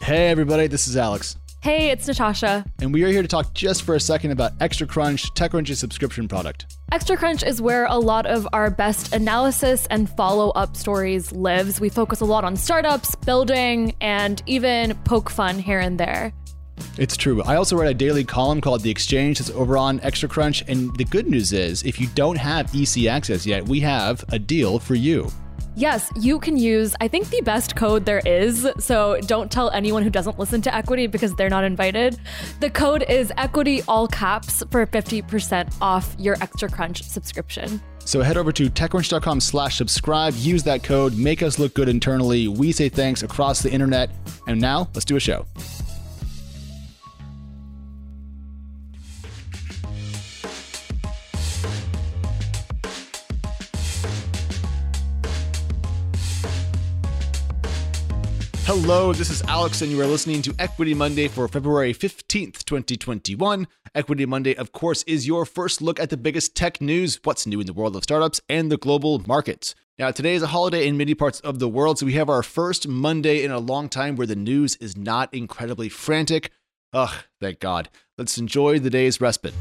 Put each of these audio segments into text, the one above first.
Hey, everybody, this is Alex. Hey, it's Natasha. And we are here to talk just for a second about Extra Crunch, TechCrunch's subscription product. Extra Crunch is where a lot of our best analysis and follow up stories lives. We focus a lot on startups, building, and even poke fun here and there. It's true. I also write a daily column called The Exchange that's over on Extra Crunch. And the good news is, if you don't have EC access yet, we have a deal for you. Yes, you can use, I think, the best code there is. So don't tell anyone who doesn't listen to Equity because they're not invited. The code is Equity all caps for 50% off your Extra Crunch subscription. So head over to techcrunch.com slash subscribe, use that code, make us look good internally. We say thanks across the internet. And now let's do a show. Hello, this is Alex, and you are listening to Equity Monday for February 15th, 2021. Equity Monday, of course, is your first look at the biggest tech news, what's new in the world of startups, and the global markets. Now, today is a holiday in many parts of the world, so we have our first Monday in a long time where the news is not incredibly frantic. Ugh, thank God. Let's enjoy the day's respite.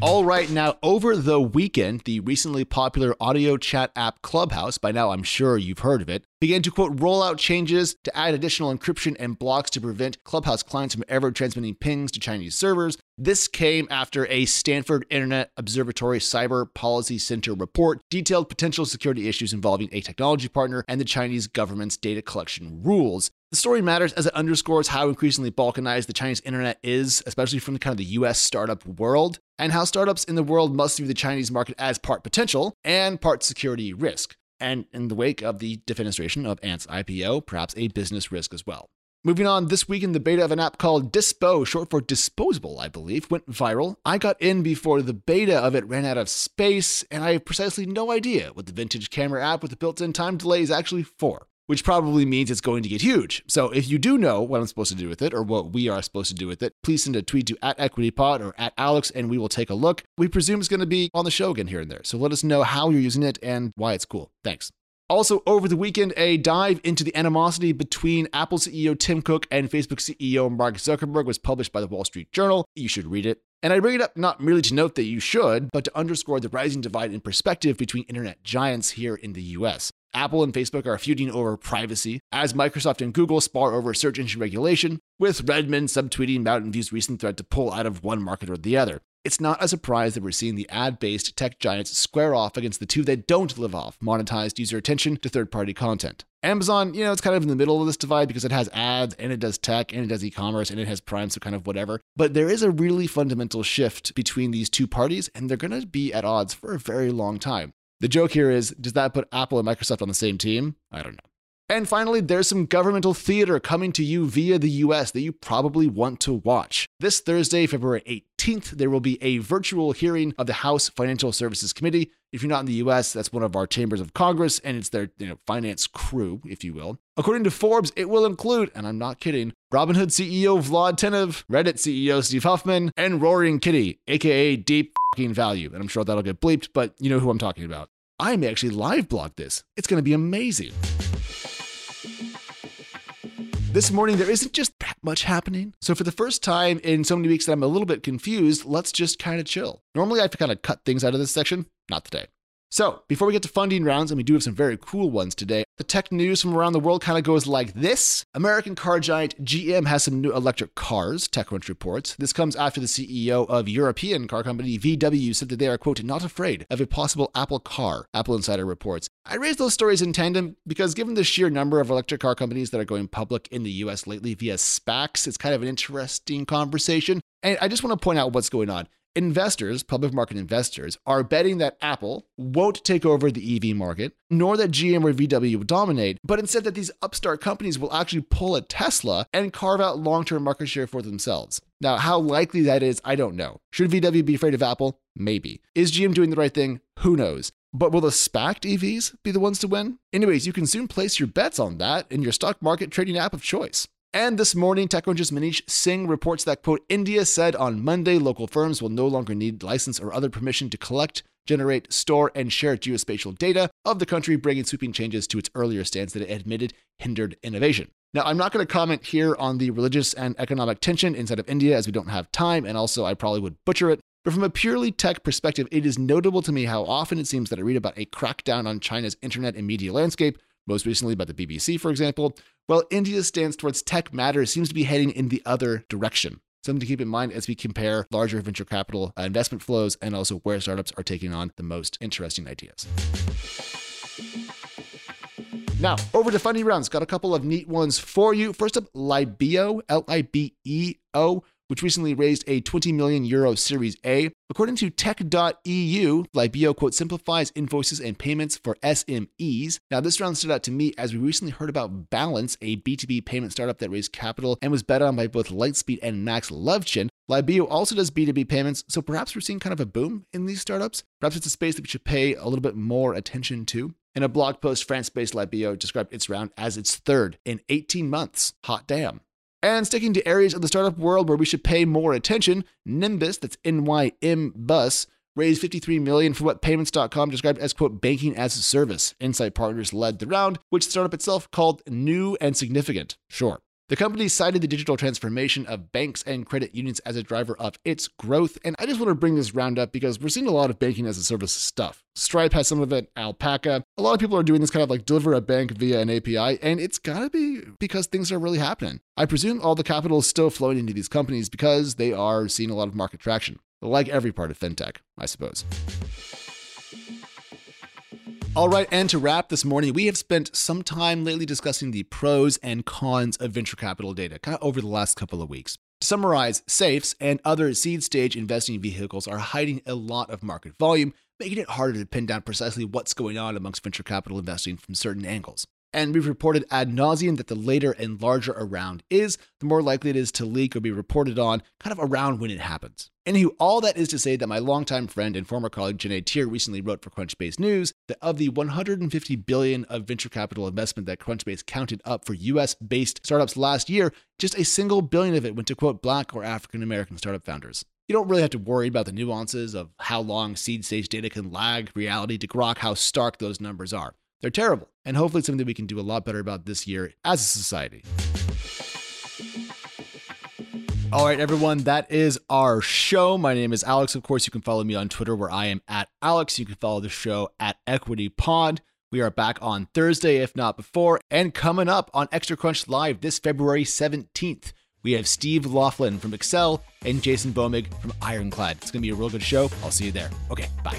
All right, now over the weekend, the recently popular audio chat app Clubhouse, by now I'm sure you've heard of it, began to quote roll out changes to add additional encryption and blocks to prevent Clubhouse clients from ever transmitting pings to Chinese servers. This came after a Stanford Internet Observatory Cyber Policy Center report detailed potential security issues involving a technology partner and the Chinese government's data collection rules. The story matters as it underscores how increasingly balkanized the Chinese internet is, especially from the kind of the US startup world, and how startups in the world must view the Chinese market as part potential and part security risk. And in the wake of the defenestration of Ant's IPO, perhaps a business risk as well. Moving on, this week in the beta of an app called Dispo, short for disposable, I believe, went viral. I got in before the beta of it ran out of space, and I have precisely no idea what the vintage camera app with the built in time delay is actually for which probably means it's going to get huge. So if you do know what I'm supposed to do with it or what we are supposed to do with it, please send a tweet to at EquityPod or at Alex and we will take a look. We presume it's going to be on the show again here and there. So let us know how you're using it and why it's cool. Thanks. Also, over the weekend, a dive into the animosity between Apple CEO Tim Cook and Facebook CEO Mark Zuckerberg was published by the Wall Street Journal. You should read it. And I bring it up not merely to note that you should, but to underscore the rising divide in perspective between internet giants here in the US. Apple and Facebook are feuding over privacy, as Microsoft and Google spar over search engine regulation, with Redmond subtweeting Mountain View's recent threat to pull out of one market or the other. It's not a surprise that we're seeing the ad based tech giants square off against the two that don't live off monetized user attention to third party content. Amazon, you know, it's kind of in the middle of this divide because it has ads and it does tech and it does e commerce and it has Prime, so kind of whatever. But there is a really fundamental shift between these two parties, and they're going to be at odds for a very long time. The joke here is does that put Apple and Microsoft on the same team? I don't know. And finally, there's some governmental theater coming to you via the US that you probably want to watch. This Thursday, February 18th, there will be a virtual hearing of the House Financial Services Committee. If you're not in the US, that's one of our chambers of Congress, and it's their you know, finance crew, if you will. According to Forbes, it will include, and I'm not kidding, Robinhood CEO Vlad Tenev, Reddit CEO Steve Huffman, and Roaring Kitty, aka Deep Value. And I'm sure that'll get bleeped, but you know who I'm talking about. I may actually live blog this. It's going to be amazing. This morning, there isn't just that much happening. So, for the first time in so many weeks that I'm a little bit confused, let's just kind of chill. Normally, I have to kind of cut things out of this section. Not today. So, before we get to funding rounds, and we do have some very cool ones today, the tech news from around the world kind of goes like this. American car giant GM has some new electric cars, TechCrunch reports. This comes after the CEO of European car company VW said that they are, quote, not afraid of a possible Apple car, Apple Insider reports. I raise those stories in tandem because given the sheer number of electric car companies that are going public in the US lately via SPACs, it's kind of an interesting conversation. And I just want to point out what's going on investors, public market investors, are betting that Apple won't take over the EV market, nor that GM or VW will dominate, but instead that these upstart companies will actually pull a Tesla and carve out long term market share for themselves. Now, how likely that is, I don't know. Should VW be afraid of Apple? Maybe. Is GM doing the right thing? Who knows? But will the SPACed EVs be the ones to win? Anyways, you can soon place your bets on that in your stock market trading app of choice. And this morning, TechCrunch's Manish Singh reports that, quote, India said on Monday local firms will no longer need license or other permission to collect, generate, store, and share geospatial data of the country, bringing sweeping changes to its earlier stance that it admitted hindered innovation. Now, I'm not going to comment here on the religious and economic tension inside of India as we don't have time, and also I probably would butcher it. But from a purely tech perspective, it is notable to me how often it seems that I read about a crackdown on China's internet and media landscape, most recently by the BBC, for example, while India's stance towards tech matters seems to be heading in the other direction. Something to keep in mind as we compare larger venture capital uh, investment flows and also where startups are taking on the most interesting ideas. Now, over to funding rounds. Got a couple of neat ones for you. First up, Libeo, L I B E O, which recently raised a 20 million euro Series A. According to tech.eu, Libeo quote, simplifies invoices and payments for SMEs. Now, this round stood out to me as we recently heard about Balance, a B2B payment startup that raised capital and was bet on by both Lightspeed and Max Levchin. Libeo also does B2B payments, so perhaps we're seeing kind of a boom in these startups. Perhaps it's a space that we should pay a little bit more attention to. In a blog post, France based Libeo described its round as its third in 18 months. Hot damn. And sticking to areas of the startup world where we should pay more attention, Nymbus, that's N-Y-M Bus, raised 53 million for what PYMNTS.com described as quote banking as a service. Insight Partners led the round, which the startup itself called new and significant. Sure. The company cited the digital transformation of banks and credit unions as a driver of its growth. And I just want to bring this round up because we're seeing a lot of banking as a service stuff. Stripe has some of it, Alpaca. A lot of people are doing this kind of like deliver a bank via an API, and it's got to be because things are really happening. I presume all the capital is still flowing into these companies because they are seeing a lot of market traction, like every part of fintech, I suppose. All right, and to wrap this morning, we have spent some time lately discussing the pros and cons of venture capital data, kind of over the last couple of weeks. To summarize, safes and other seed stage investing vehicles are hiding a lot of market volume, making it harder to pin down precisely what's going on amongst venture capital investing from certain angles. And we've reported ad nauseum that the later and larger a round is, the more likely it is to leak or be reported on kind of around when it happens. Anywho, all that is to say that my longtime friend and former colleague Gené Teare recently wrote for Crunchbase News that of the 150 billion of venture capital investment that Crunchbase counted up for US-based startups last year, just a single billion of it went to quote black or African American startup founders. You don't really have to worry about the nuances of how long seed stage data can lag reality to grok how stark those numbers are. They're terrible, and hopefully something we can do a lot better about this year as a society. All right, everyone, that is our show. My name is Alex. Of course, you can follow me on Twitter where I am at Alex. You can follow the show at Equity Pod. We are back on Thursday, if not before, and coming up on Extra Crunch Live this February 17th. We have Steve Loughlin from Accel and Jason Boehmig from Ironclad. It's going to be a real good show. I'll see you there. Okay, bye.